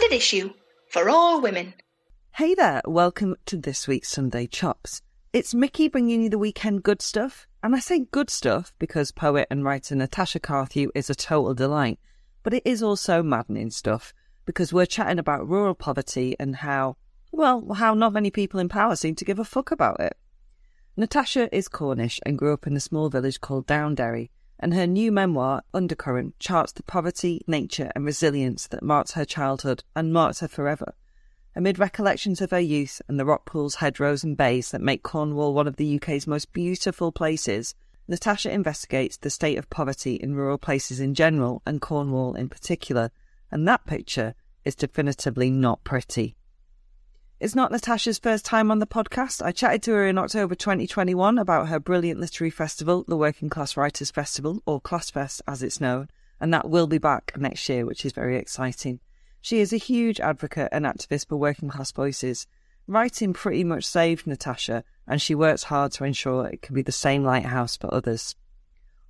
Standard issue for all women. Hey there, welcome to this week's Sunday Chops. It's Mickey bringing you the weekend good stuff, and I say good stuff because poet and writer Natasha Carthew is a total delight, but it is also maddening stuff because we're chatting about rural poverty and how, well, how not many people in power seem to give a fuck about it. Natasha is Cornish and grew up in a small village called Downderry, and her new memoir, Undercurrent, charts the poverty, nature, and resilience that marked her childhood and marked her forever. Amid recollections of her youth and the rock pools, hedgerows, and bays that make Cornwall one of the UK's most beautiful places, Natasha investigates the state of poverty in rural places in general and Cornwall in particular, and that picture is definitively not pretty. It's not Natasha's first time on the podcast. I chatted to her in October 2021 about her brilliant literary festival, the Working Class Writers Festival, or Classfest as it's known, and that will be back next year, which is very exciting. She is a huge advocate and activist for working class voices. Writing pretty much saved Natasha, and she works hard to ensure it can be the same lighthouse for others.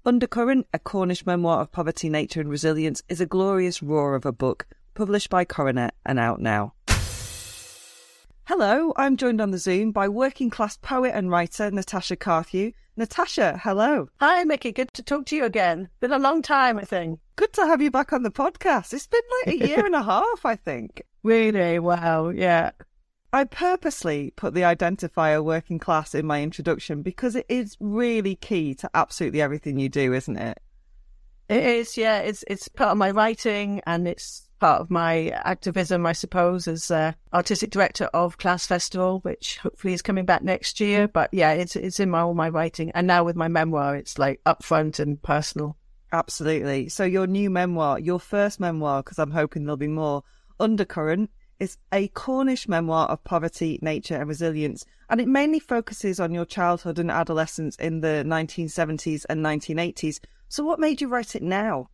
Undercurrent, a Cornish memoir of poverty, nature, and resilience, is a glorious roar of a book, published by Coronet and out now. Hello, I'm joined on the Zoom by working class poet and writer Natasha Carthew. Natasha, hello. Hi, Mickey. Good to talk to you again. Been a long time, I think. Good to have you back on the podcast. It's been like a year and a half, I think. Really? Wow. Yeah. I purposely put the identifier working class in my introduction because it is really key to absolutely everything you do, isn't it? It is, yeah. It's it's part of my writing and it's part of my activism, I suppose, as uh, artistic director of Class Festival, which hopefully is coming back next year. But yeah, it's it's in my, all my writing, and now with my memoir, it's like upfront and personal. Absolutely. So your new memoir, your first memoir, because I'm hoping there'll be more. Undercurrent is a Cornish memoir of poverty, nature, and resilience, and it mainly focuses on your childhood and adolescence in the 1970s and 1980s. So, what made you write it now?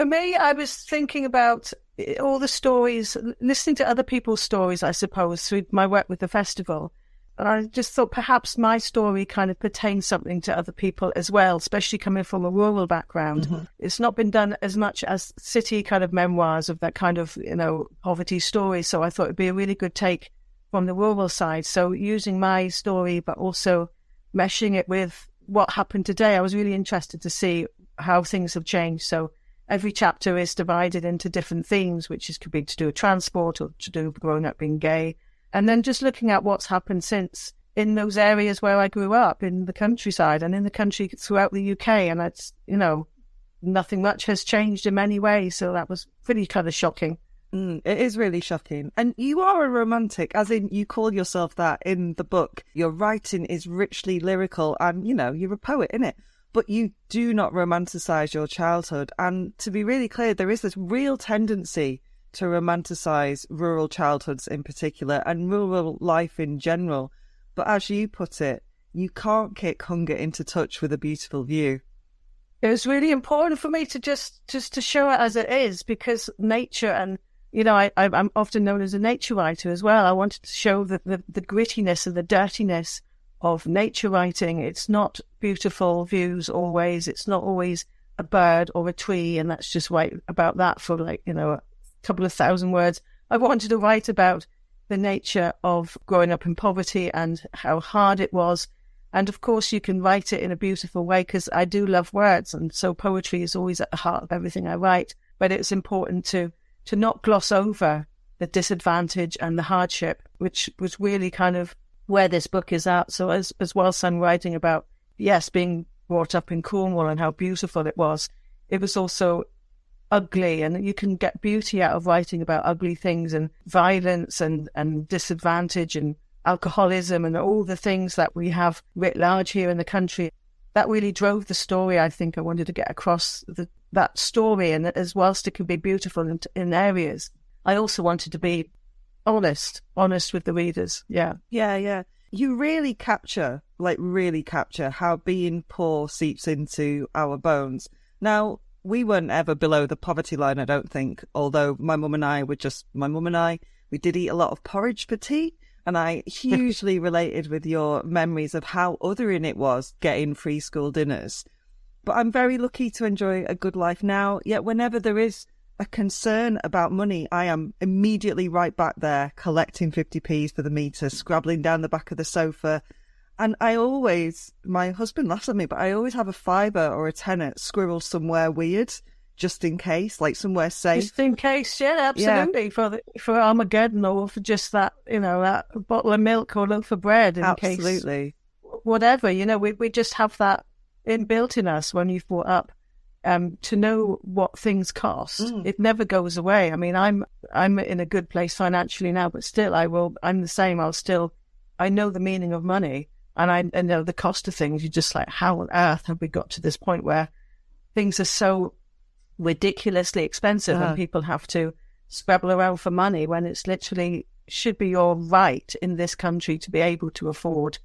For me, I was thinking about all the stories, listening to other people's stories, I suppose, through my work with the festival. And I just thought perhaps my story kind of pertains something to other people as well, especially coming from a rural background. Mm-hmm. It's not been done as much as city kind of memoirs of that kind of, you know, poverty story. So I thought it'd be a really good take from the rural side. So using my story, but also meshing it with what happened today, I was really interested to see how things have changed. So every chapter is divided into different themes, which is could be to do with transport or to do with growing up being gay. And then just looking at what's happened since in those areas where I grew up in the countryside and in the country throughout the UK. And it's, you know, nothing much has changed in many ways. So that was pretty kind of shocking. Mm, it is really shocking. And you are a romantic, as in you call yourself that in the book. Your writing is richly lyrical and, you know, you're a poet, in it but you do not romanticize your childhood. And to be really clear, there is this real tendency to romanticize rural childhoods in particular and rural life in general. But as you put it, you can't kick hunger into touch with a beautiful view. It was really important for me to just just to show it as it is because nature and you know I, I'm often known as a nature writer as well. I wanted to show the, the, the grittiness and the dirtiness of nature writing. It's not beautiful views always. It's not always a bird or a tree, and let's just write about that for like, you know, a couple of thousand words. I wanted to write about the nature of growing up in poverty and how hard it was. And of course, you can write it in a beautiful way because I do love words. And so poetry is always at the heart of everything I write. But it's important to, to not gloss over the disadvantage and the hardship, which was really kind of where this book is at. So as as whilst I'm writing about yes, being brought up in Cornwall and how beautiful it was, it was also ugly and you can get beauty out of writing about ugly things and violence and, and disadvantage and alcoholism and all the things that we have writ large here in the country. That really drove the story. I think I wanted to get across the, that story, and as whilst it can be beautiful in, in areas, I also wanted to be honest, honest with the readers. Yeah. Yeah, yeah. You really capture, like, really capture how being poor seeps into our bones. Now, we weren't ever below the poverty line, I don't think, although my mum and I were just, my mum and I, we did eat a lot of porridge for tea. And I hugely related with your memories of how othering it was getting free school dinners. But I'm very lucky to enjoy a good life now. Yet, whenever there is a concern about money, I am immediately right back there collecting 50p's for the meter, scrabbling down the back of the sofa. And I always, my husband laughs at me, but I always have a fiver or a tenner squirrel somewhere weird, just in case, like somewhere safe. Just in case, yeah, absolutely. Yeah. For the, for Armageddon or for just that, you know, that bottle of milk or loaf of bread in absolutely. case. Whatever, you know, we, we just have that inbuilt in us when you've brought up um, to know what things cost. Mm. It never goes away. I mean, I'm I'm in a good place financially now, but still, I will. I'm the same. I'll still. I know the meaning of money, and I, I know the cost of things. You're just like, how on earth have we got to this point where things are so ridiculously expensive, uh-huh. and people have to scrabble around for money when it's literally should be your right in this country to be able to afford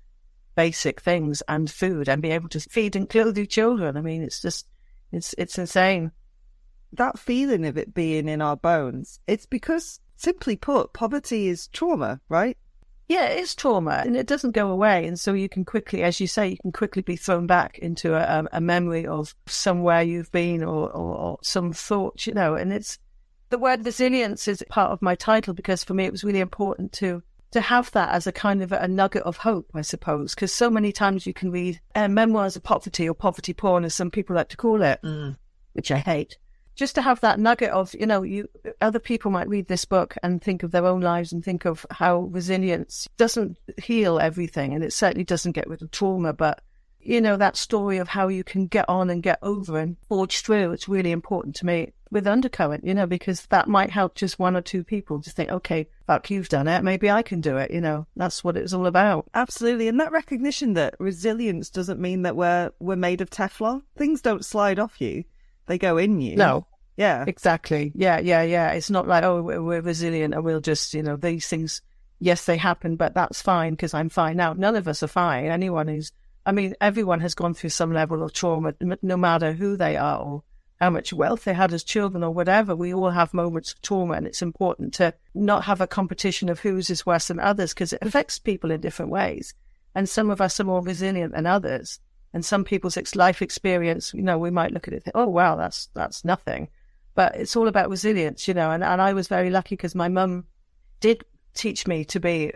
basic things and food and be able to feed and clothe your children. I mean, it's just it's it's insane. That feeling of it being in our bones, it's because, simply put, poverty is trauma, right? Yeah, it's trauma and it doesn't go away. And so you can quickly, as you say, you can quickly be thrown back into a, um, a memory of somewhere you've been or, or, or, some thought, you know. And it's the word resilience is part of my title because for me it was really important to to have that as a kind of a nugget of hope, I suppose, because so many times you can read uh, memoirs of poverty or poverty porn, as some people like to call it, mm. which I hate. Just to have that nugget of, you know, you other people might read this book and think of their own lives and think of how resilience doesn't heal everything, and it certainly doesn't get rid of trauma, but you know, that story of how you can get on and get over and forge through. It's really important to me with undercurrent, you know, because that might help just one or two people to think, okay, fuck, you've done it. Maybe I can do it. You know, that's what it's all about. Absolutely. And that recognition that resilience doesn't mean that we're, we're made of Teflon. Things don't slide off you. They go in you. No. Yeah. Exactly. Yeah. Yeah. Yeah. It's not like, oh, we're resilient and we'll just, you know, these things, yes, they happen, but that's fine because I'm fine now. None of us are fine. Anyone who's I mean, everyone has gone through some level of trauma, no matter who they are or how much wealth they had as children or whatever. We all have moments of trauma, and it's important to not have a competition of whose is worse than others because it affects people in different ways. And some of us are more resilient than others. And some people's life experience, you know, we might look at it, and think, oh, wow, that's, that's nothing. But it's all about resilience, you know. And, and I was very lucky because my mum did teach me to be,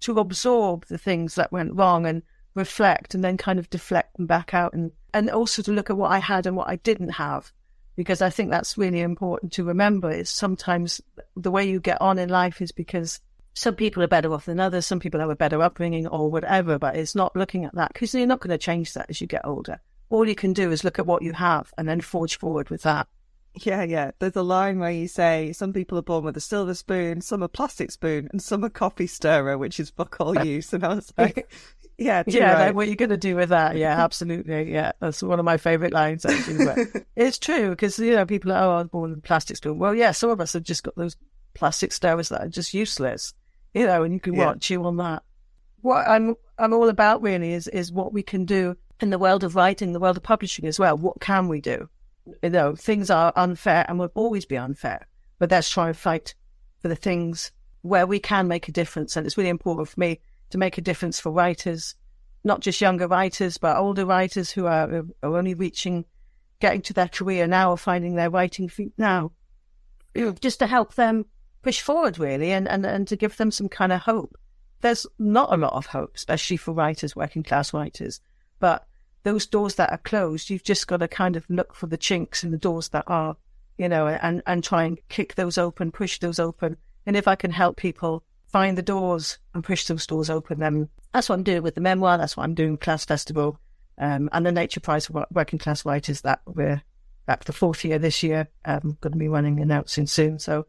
to absorb the things that went wrong and reflect and then kind of deflect them back out and, and also to look at what I had and what I didn't have. Because I think that's really important to remember is sometimes the way you get on in life is because some people are better off than others, some people have a better upbringing or whatever, but it's not looking at that because you're not going to change that as you get older. All you can do is look at what you have and then forge forward with that. Yeah, yeah. There's a line where you say some people are born with a silver spoon, some a plastic spoon, and some a coffee stirrer, which is fuck all use. And I was like, yeah, yeah. Right. Like, what are you going to do with that? Yeah, absolutely. Yeah, that's one of my favorite lines. Actually, but it's true because you know people are oh, I was born with a plastic spoon. Well, yeah, some of us have just got those plastic stirrers that are just useless. You know, and you can yeah. watch you on that. What I'm I'm all about really is is what we can do in the world of writing, the world of publishing as well. What can we do? You know, things are unfair and will always be unfair, but let's try and fight for the things where we can make a difference. And it's really important for me to make a difference for writers, not just younger writers, but older writers who are, are only reaching, getting to their career now or finding their writing feet now, just to help them push forward really and, and, and to give them some kind of hope. There's not a lot of hope, especially for writers, working class writers, but those doors that are closed, you've just got to kind of look for the chinks in the doors that are, you know, and, and try and kick those open, push those open. And if I can help people find the doors and push those doors open. Then that's what I'm doing with the memoir. That's what I'm doing Class Festival um, and the Nature Prize for Working Class Writers that we're back the fourth year this year. I'm going to be running announcing soon. So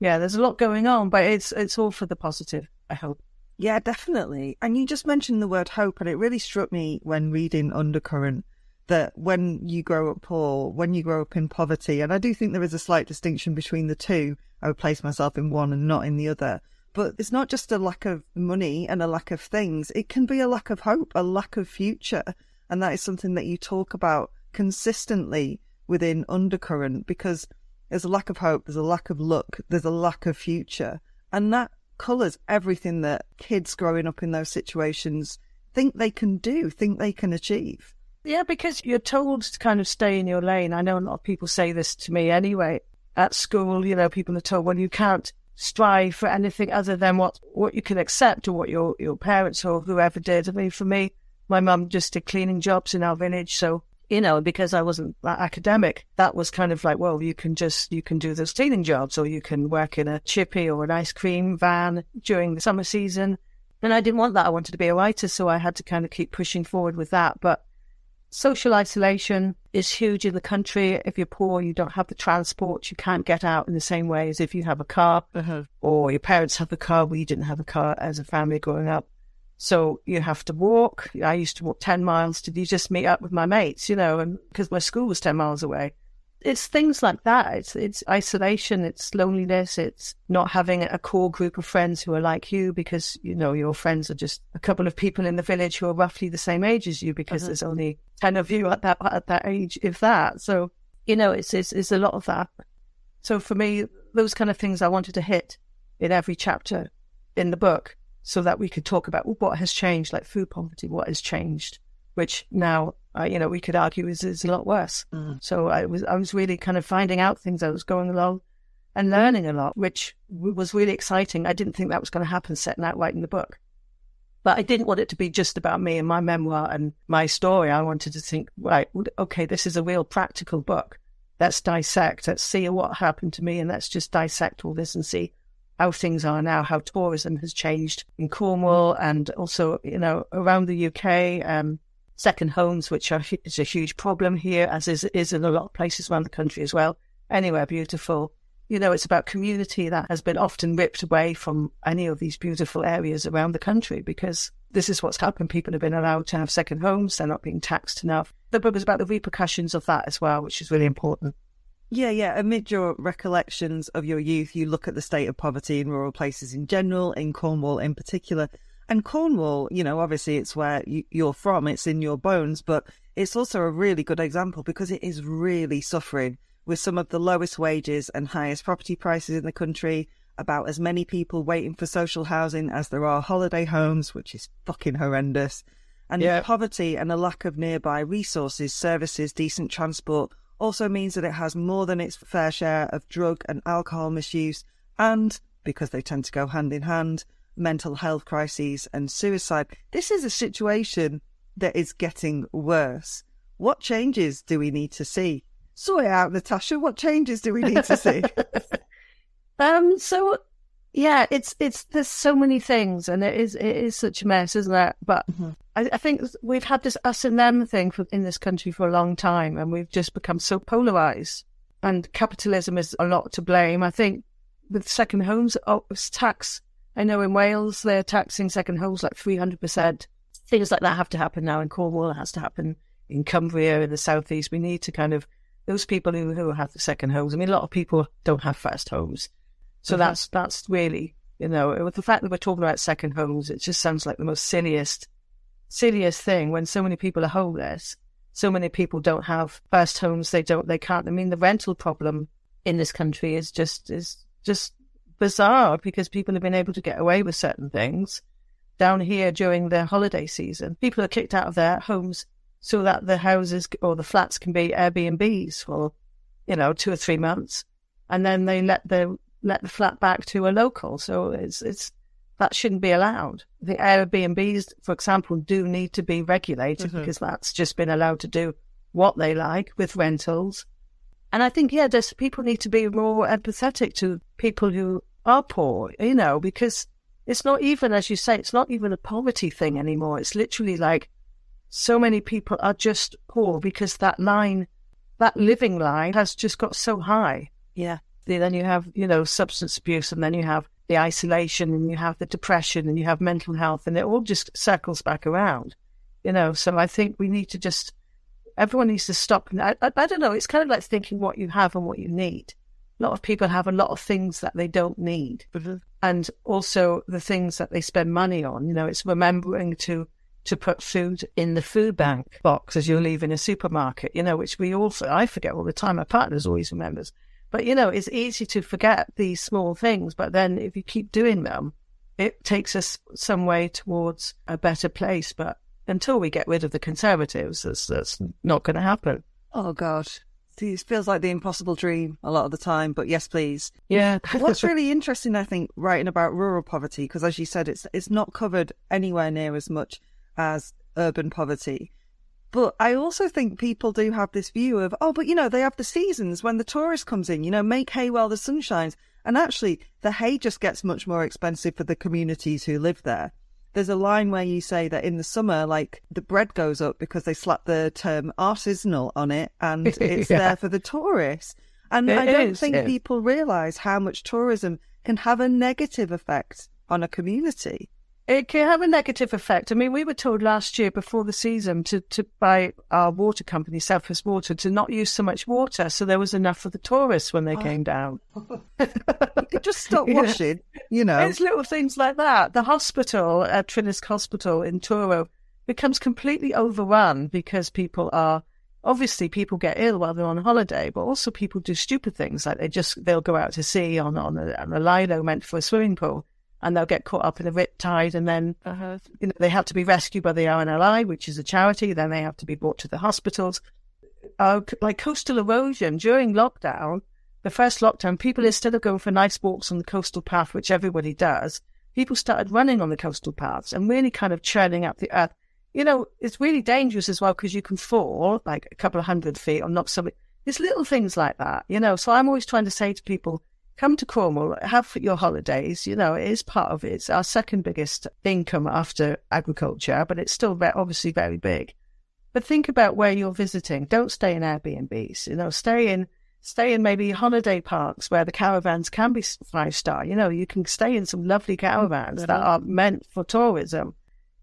yeah, there's a lot going on, but it's it's all for the positive. I hope. Yeah, definitely. And you just mentioned the word hope, and it really struck me when reading Undercurrent that when you grow up poor, when you grow up in poverty, and I do think there is a slight distinction between the two. I would place myself in one and not in the other. But it's not just a lack of money and a lack of things. It can be a lack of hope, a lack of future. And that is something that you talk about consistently within Undercurrent because there's a lack of hope, there's a lack of luck, there's a lack of future. And that colours everything that kids growing up in those situations think they can do, think they can achieve. Yeah, because you're told to kind of stay in your lane. I know a lot of people say this to me anyway at school, you know, people are told, well, you can't strive for anything other than what, what you can accept or what your, your parents or whoever did. I mean, for me, my mum just did cleaning jobs in our village. So, you know, because I wasn't that academic, that was kind of like, well, you can just, you can do those cleaning jobs or you can work in a chippy or an ice cream van during the summer season. And I didn't want that. I wanted to be a writer. So I had to kind of keep pushing forward with that. But social isolation is huge in the country. If you're poor, you don't have the transport, you can't get out in the same way as if you have a car, uh-huh. or your parents have a car. We didn't have a car as a family growing up. So you have to walk. I used to walk 10 miles to just meet up with my mates, you know, and because my school was 10 miles away. It's things like that. It's, it's isolation. It's loneliness. It's not having a core group of friends who are like you because, you know, your friends are just a couple of people in the village who are roughly the same age as you because uh-huh. there's only 10 of you at that, at that age, if that. So, you know, it's, it's, it's a lot of that. So for me, those kind of things I wanted to hit in every chapter in the book so that we could talk about well, what has changed, like food poverty, what has changed, which now, uh, you know, we could argue is, is a lot worse. Mm. So I was, I was really kind of finding out things. I was going along and learning a lot, which was really exciting. I didn't think that was going to happen setting out writing the book. But I didn't want it to be just about me and my memoir and my story. I wanted to think, right, okay, this is a real practical book. Let's dissect, let's see what happened to me, and let's just dissect all this and see how things are now, how tourism has changed in Cornwall and also, you know, around the UK. Um, second homes, which are is a huge problem here, as is, is in a lot of places around the country as well. Anywhere beautiful. You know, it's about community that has been often ripped away from any of these beautiful areas around the country because this is what's happened. People have been allowed to have second homes. They're not being taxed enough. The book is about the repercussions of that as well, which is really important. Yeah, yeah. Amid your recollections of your youth, you look at the state of poverty in rural places in general, in Cornwall in particular. And Cornwall, you know, obviously it's where you, are from, it's in your bones, but it's also a really good example because it is really suffering with some of the lowest wages and highest property prices in the country, about as many people waiting for social housing as there are holiday homes, which is fucking horrendous. And yeah. poverty and a lack of nearby resources, services, decent transport also means that it has more than its fair share of drug and alcohol misuse, and, because they tend to go hand in hand, mental health crises and suicide. This is a situation that is getting worse. What changes do we need to see? Sort it out, Natasha. What changes do we need to see? um, so yeah, it's it's there's so many things, and it is it is such a mess, isn't it? But mm-hmm. I, I, think we've had this us and them thing for, in this country for a long time, and we've just become so polarized. And capitalism is a lot to blame. I think with second homes oh, tax, I know in Wales they're taxing second homes like three hundred percent. Things like that have to happen now in Cornwall. It has to happen in Cumbria in the southeast. We need to kind of those people who who have the second homes. I mean, a lot of people don't have first homes so mm-hmm. that's that's really you know with the fact that we're talking about second homes, it just sounds like the most silliest silliest thing when so many people are homeless. So many people don't have first homes. They don't. They can't. I mean, the rental problem in this country is just is just bizarre because people have been able to get away with certain things down here during the holiday season. People are kicked out of their homes so that the houses or the flats can be Airbnbs for, you know, two or three months. And then they let the let the flat back to a local. So it's it's that shouldn't be allowed. The Airbnbs, for example, do need to be regulated mm-hmm. because that's just been allowed to do what they like with rentals. And I think, yeah, there's people need to be more empathetic to people who are poor, you know, because it's not even, as you say, it's not even a poverty thing anymore. It's literally like so many people are just poor because that line, that living line has just got so high. Yeah then you have, you know, substance abuse, and then you have the isolation, and you have the depression, and you have mental health, and it all just circles back around, you know. So I think we need to just, everyone needs to stop. I, I, I don't know. It's kind of like thinking what you have and what you need. A lot of people have a lot of things that they don't need, mm-hmm. and also the things that they spend money on. You know, it's remembering to to put food in the food bank box as you're leaving a supermarket, you know, which we also, I forget all the time. My partner's always remembers. But you know, it's easy to forget these small things, but then if you keep doing them, it takes us some way towards a better place. But until we get rid of the conservatives, that's, that's not going to happen. Oh God, it feels like the impossible dream a lot of the time, but yes, please. Yeah. What's really interesting, I think, writing about rural poverty, because as you said, it's it's not covered anywhere near as much as urban poverty. But I also think people do have this view of, oh, but you know, they have the seasons when the tourist comes in, you know, make hay while the sun shines. And actually, the hay just gets much more expensive for the communities who live there. There's a line where you say that in the summer, like the bread goes up because they slap the term artisanal on it and it's Yeah. there for the tourists. And It I don't is, think yeah. people realise how much tourism can have a negative effect on a community. It can have a negative effect. I mean, we were told last year before the season to, to by our water company, Southwest Water, to not use so much water so there was enough for the tourists when they oh. came down. Just stop washing, you know. It's little things like that. The hospital, at Treliske Hospital in Truro, becomes completely overrun because people are obviously people get ill while they're on holiday, but also people do stupid things like they just they'll go out to sea on on a, on a lilo meant for a swimming pool, and they'll get caught up in a rip tide, and then you know they have to be rescued by the RNLI, which is a charity. Then they have to be brought to the hospitals. Uh, like coastal erosion during lockdown, the first lockdown, people instead of going for nice walks on the coastal path, which everybody does, people started running on the coastal paths and really kind of churning up the earth. You know, it's really dangerous as well because you can fall like a couple of hundred feet or knock something. It's little things like that, you know. So I'm always trying to say to people, come to Cornwall, have your holidays. You know, it is part of it. It's our second biggest income after agriculture, but it's still ve- obviously very big. But think about where you're visiting. Don't stay in Airbnbs. You know, stay in stay in maybe holiday parks where the caravans can be five star. You know, you can stay in some lovely mm, caravans that are meant for tourism.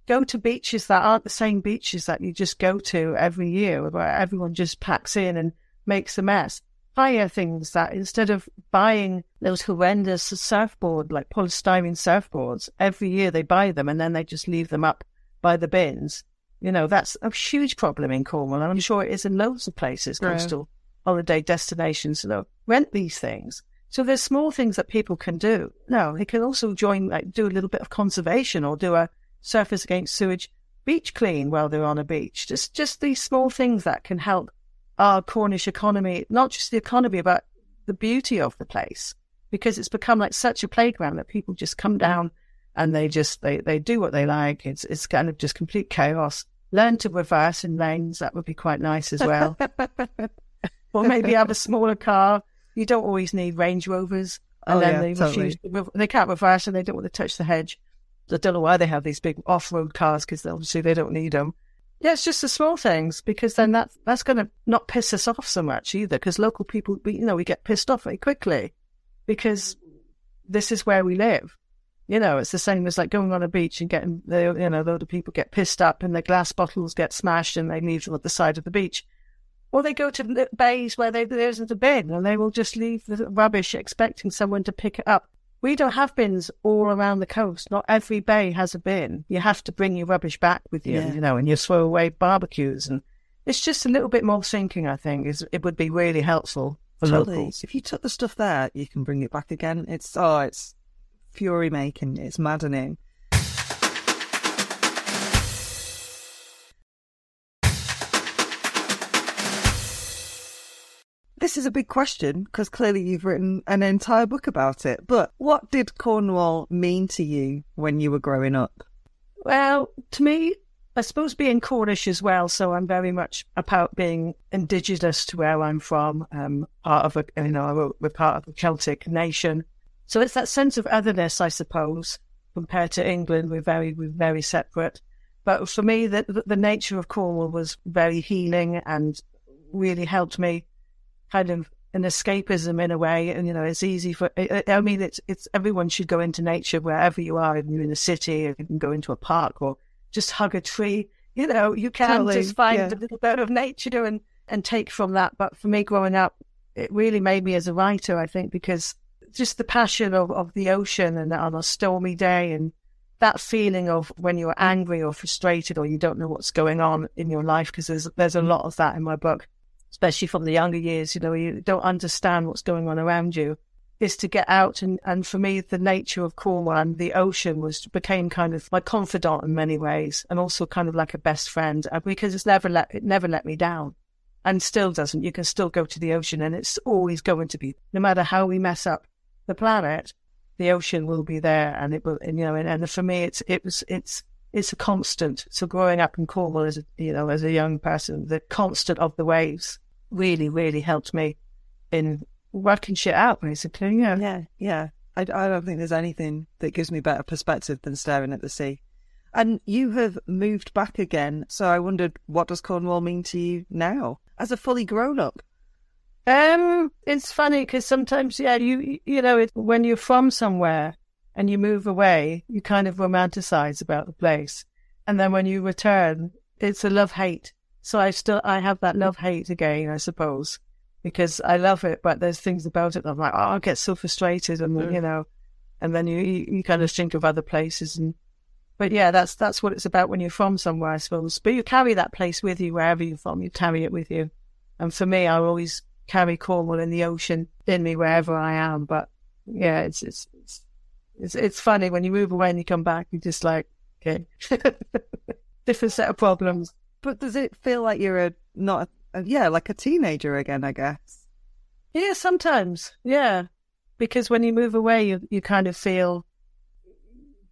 Go to beaches that aren't the same beaches that you just go to every year, where everyone just packs in and makes a mess. Hire things that instead of buying those horrendous surfboard, like polystyrene surfboards, every year they buy them and then they just leave them up by the bins. You know, that's a huge problem in Cornwall, and I'm sure it is in loads of places, coastal holiday destinations. You know, rent these things. So there's small things that people can do. No, they can also join, like, do a little bit of conservation or do a Surfers Against Sewage beach clean while they're on a beach. Just, just these small things that can help our Cornish economy, not just the economy, but the beauty of the place, because it's become like such a playground that people just come down and they just they, they do what they like. It's it's kind of just complete chaos. Learn to reverse in lanes. That would be quite nice as well. or maybe have a smaller car. You don't always need Range Rovers, and Oh, then yeah, they totally. refuse. To, they can't reverse, and they don't want to touch the hedge. I don't know why they have these big off-road cars because obviously they don't need them. Yeah, it's just the small things because then mm. that that's going to not piss us off so much either. Because local people, we, you know, we get pissed off very quickly because this is where we live. You know, it's the same as like going on a beach and getting the you know, a load of people get pissed up and their glass bottles get smashed and they leave them at the side of the beach. Or they go to bays where they, there isn't a bin and they will just leave the rubbish expecting someone to pick it up. We don't have bins all around the coast. Not every bay has a bin. You have to bring your rubbish back with you, Yeah. you know, and you throw away barbecues. And it's just a little bit more thinking, I think, is it would be really helpful for Totally. locals. If you took the stuff there, you can bring it back again. It's oh, it's fury making. It's maddening. This is a big question because clearly you've written an entire book about it. But what did Cornwall mean to you when you were growing up? Well, to me, I suppose being Cornish as well, so I'm very much about being indigenous to where I'm from. Um, part of a, you know, we're part of a Celtic nation, so it's that sense of otherness, I suppose. Compared to England, we're very, we're very separate. But for me, the, the, the nature of Cornwall was very healing and really helped me kind of an escapism in a way. And, you know, it's easy for, I, mean, it's, it's, everyone should go into nature wherever you are. If you're in a city, or you can go into a park or just hug a tree. You know, you can Totally, just find yeah. a little bit of nature and, and take from that. But for me growing up, it really made me as a writer, I think, because just the passion of, of the ocean and on a stormy day and that feeling of when you're angry or frustrated or you don't know what's going on in your life, because there's, there's a mm. lot of that in my book especially from the younger years, you know, you don't understand what's going on around you, is to get out. And, and for me, the nature of Cornwall and the ocean was became kind of my confidant in many ways and also kind of like a best friend uh, because it's never let, it never let me down. and still doesn't. You can still go to the ocean and it's always going to be, no matter how we mess up the planet, the ocean will be there and it will, and, you know, and, and for me, it's, it was, it's, it's a constant. So growing up in Cornwall as a, you know, as a young person, the constant of the waves really, really helped me in working shit out, basically. Yeah. Yeah. Yeah. I, I don't think there's anything that gives me better perspective than staring at the sea. And you have moved back again. So I wondered, what does Cornwall mean to you now as a fully grown up? Um, it's funny because sometimes, yeah, you you know, it, when you're from somewhere and you move away, you kind of romanticize about the place, and then when you return, it's a love hate. So I still I have that love hate again, I suppose, because I love it, but there's things about it that I'm like, oh, I get so frustrated, and mm. you know, and then you, you you kind of think of other places and. But yeah, that's that's what it's about when you're from somewhere, I suppose. But you carry that place with you wherever you're from. You carry it with you. And for me, I always carry Cornwall in the ocean in me wherever I am. But yeah, it's it's it's it's, it's funny when you move away and you come back. You're just like, okay, different set of problems. But does it feel like you're a not a, yeah like a teenager again? I guess. Yeah, sometimes. Yeah, because when you move away, you you kind of feel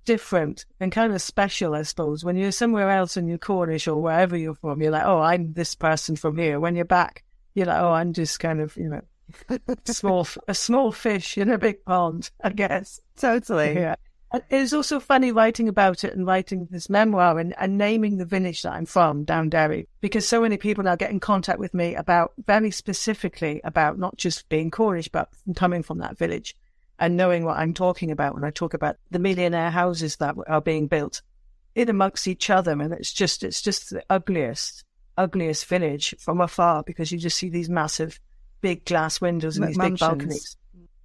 different and kind of special, I suppose. When you're somewhere else and you're Cornish or wherever you're from, you're like, oh, I'm this person from here. When you're back, you're like, oh, I'm just kind of, you know, small, a small fish in a big pond, I guess. Totally. Yeah. It was also funny writing about it and writing this memoir and, and naming the village that I'm from, Downderry, because so many people now get in contact with me about very specifically about not just being Cornish, but coming from that village and knowing what I'm talking about when I talk about the millionaire houses that are being built in amongst each other. And it's just, it's just the ugliest, ugliest village from afar because you just see these massive, big glass windows and M- these mansions. big balconies.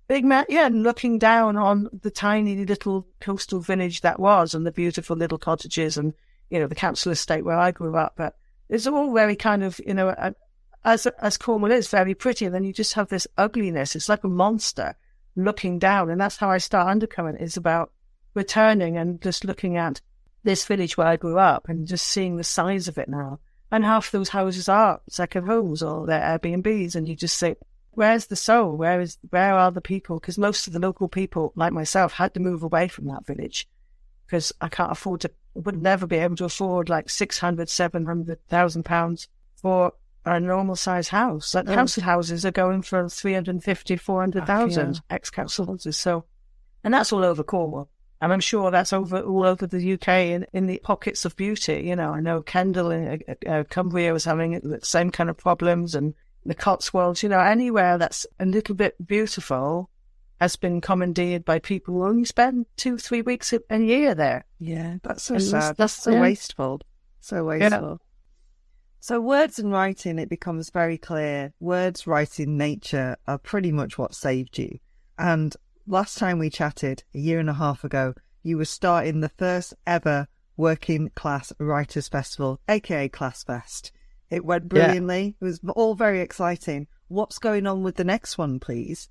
Big man, yeah, and looking down on the tiny little coastal village that was and the beautiful little cottages and, you know, the council estate where I grew up. But it's all very kind of, you know, as, as Cornwall is very pretty. And then you just have this ugliness. It's like a monster looking down. And that's how I start Undercurrent is about returning and just looking at this village where I grew up and just seeing the size of it now. And half those houses are second homes or they're Airbnbs. And you just say, where's the soul? Where is, where are the people? Because most of the local people, like myself, had to move away from that village because I can't afford to, I would never be able to afford like 600, 700,000 pounds for a normal size house. Like mm. council houses are going for 350, 400,000 yeah. ex council houses. So, and that's all over Cornwall. And I'm sure that's over all over the UK in, in the pockets of beauty. You know, I know Kendal in uh, uh, Cumbria was having the same kind of problems and the Cotswolds, you know, anywhere that's a little bit beautiful has been commandeered by people who only spend two, three weeks a, year there. Yeah, that's so and sad. That's, so yeah. wasteful. So wasteful. Yeah. So words and writing, it becomes very clear. Words, writing, nature are pretty much what saved you. And last time we chatted, a year and a half ago, you were starting the first ever working class writers festival, aka Class Fest. It went brilliantly. Yeah. It was all very exciting. What's going on with the next one, please?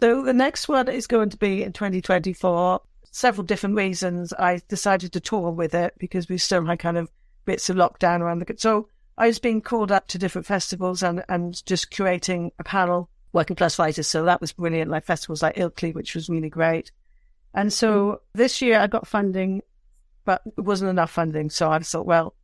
So the next one is going to be in 2024. Several different reasons. I decided to tour with it because we still had kind of bits of lockdown around the. So I was being called up to different festivals and, and just curating a panel, working class writers. So that was brilliant, like festivals like Ilkley, which was really great. And so mm. this year I got funding, but it wasn't enough funding. So I thought, well,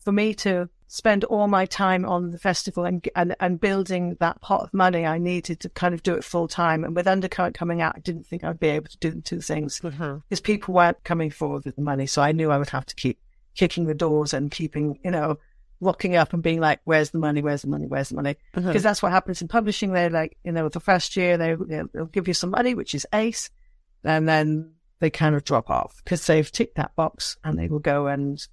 for me to spend all my time on the festival and, and, and building that pot of money, I needed to kind of do it full time. And with Undercurrent coming out, I didn't think I'd be able to do the two things mm-hmm. because people weren't coming forward with the money. So I knew I would have to keep kicking the doors and keeping, you know, rocking up and being like, "Where's the money? Where's the money? Where's the money?" Because uh-huh. that's what happens in publishing. They're like, you know, the first year they they'll give you some money, which is ace, and then they kind of drop off because they've ticked that box, and they will go and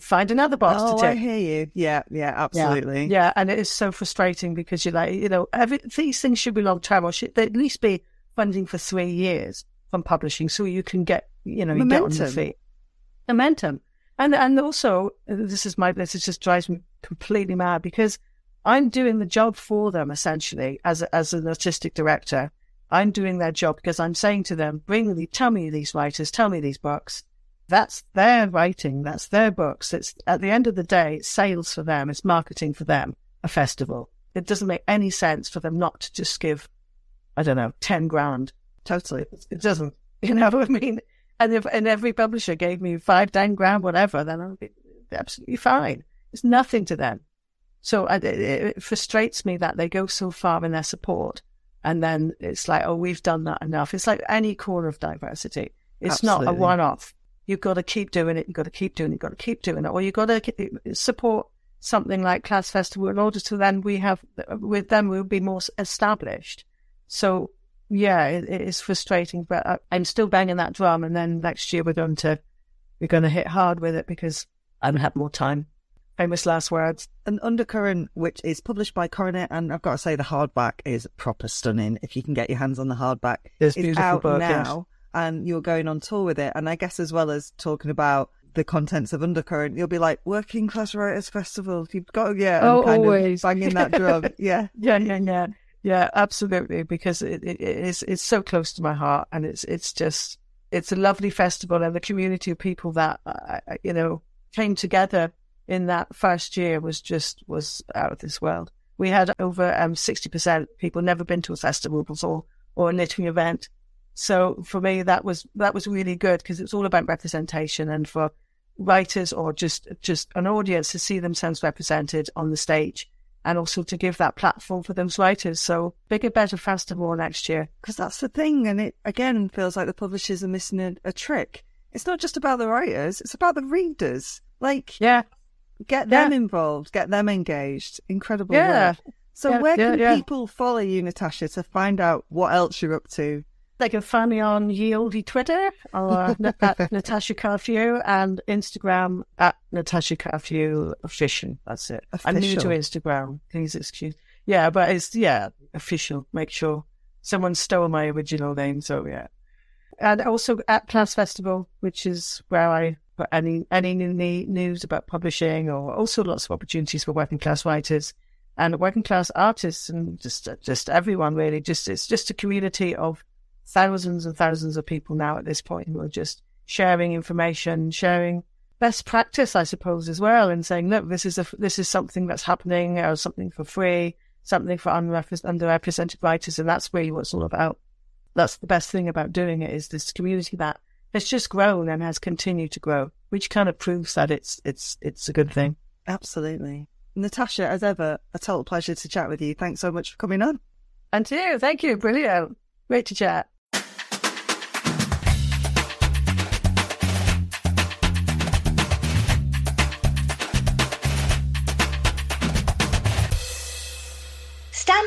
find another box oh, to tick. I hear you. Yeah, yeah, absolutely. Yeah, yeah, and it is so frustrating because you're like, you know, every, these things should be long term, or should they at least be funding for three years from publishing, so you can get, you know, you get on your feet. Momentum. And and also, this is my this just drives me completely mad because I'm doing the job for them essentially as a, as an artistic director. I'm doing their job because I'm saying to them, bring me, tell me these writers, tell me these books. That's their writing. That's their books. It's at the end of the day, it's sales for them. It's marketing for them. a festival. It doesn't make any sense for them not to just give, I don't know, 10 grand. Totally. It doesn't. You know what I mean? And if and every publisher gave me five, ten grand, whatever, then I'd be absolutely fine. It's nothing to them. So it, it frustrates me that they go so far in their support, and then it's like, oh, we've done that enough. It's like any corner of diversity. It's Absolutely. not a one-off. You've got to keep doing it. You've got to keep doing it. You've got to keep doing it, or you've got to support something like Class Festival in order to then we have with them we'll be more established. So yeah, it, it is frustrating, but I, I'm still banging that drum. And then next year we're going to we're going to hit hard with it because I don't have more time. Famous last words. An Undercurrent, which is published by Coronet, and I've got to say the hardback is proper stunning. If you can get your hands on the hardback, It's it's beautiful out book, now, and you're going on tour with it. And I guess as well as talking about the contents of Undercurrent, you'll be like Working Class Writers Festival. You've got to yeah, Oh, and kind always. of banging that drum. yeah, Yeah, yeah, yeah, yeah, absolutely. Because it, it, it is it's so close to my heart, and it's it's just it's a lovely festival, and the community of people that you know came together in that first year was just was out of this world. We had over um sixty percent people never been to a festival before or a knitting event. So for me, that was that was really good because it's all about representation, and for writers or just just an audience to see themselves represented on the stage and also to give that platform for those writers. So bigger, better faster, more next year. because that's the thing, and it again feels like the publishers are missing a, a trick. It's not just about the writers; it's about the readers. Like, Yeah. get them Yeah. involved, get them engaged. Incredible Yeah. work. So, Yeah, where yeah, can people follow you, Natasha, to find out what else you're up to? They can find me on Yieldy Twitter or at Natasha Carthew and Instagram at Natasha Carthew official. That's it. I'm new to Instagram. Please excuse. Yeah, but it's yeah official. Make sure someone stole my original name. So yeah, and also at Class Festival, which is where I put any any new news about publishing or also lots of opportunities for working class writers and working class artists and just just everyone really. Just it's just a community of thousands and thousands of people now at this point who are just sharing information, sharing best practice, I suppose, as well, and saying, look, this is a this is something that's happening, or something for free, something for underrepresented writers, and that's really what it's all about. That's the best thing about doing it is this community that has just grown and has continued to grow, which kind of proves that it's it's it's a good thing. Absolutely. Natasha, as ever, a total pleasure to chat with you. Thanks so much for coming on. And to you, thank you, brilliant, great to chat.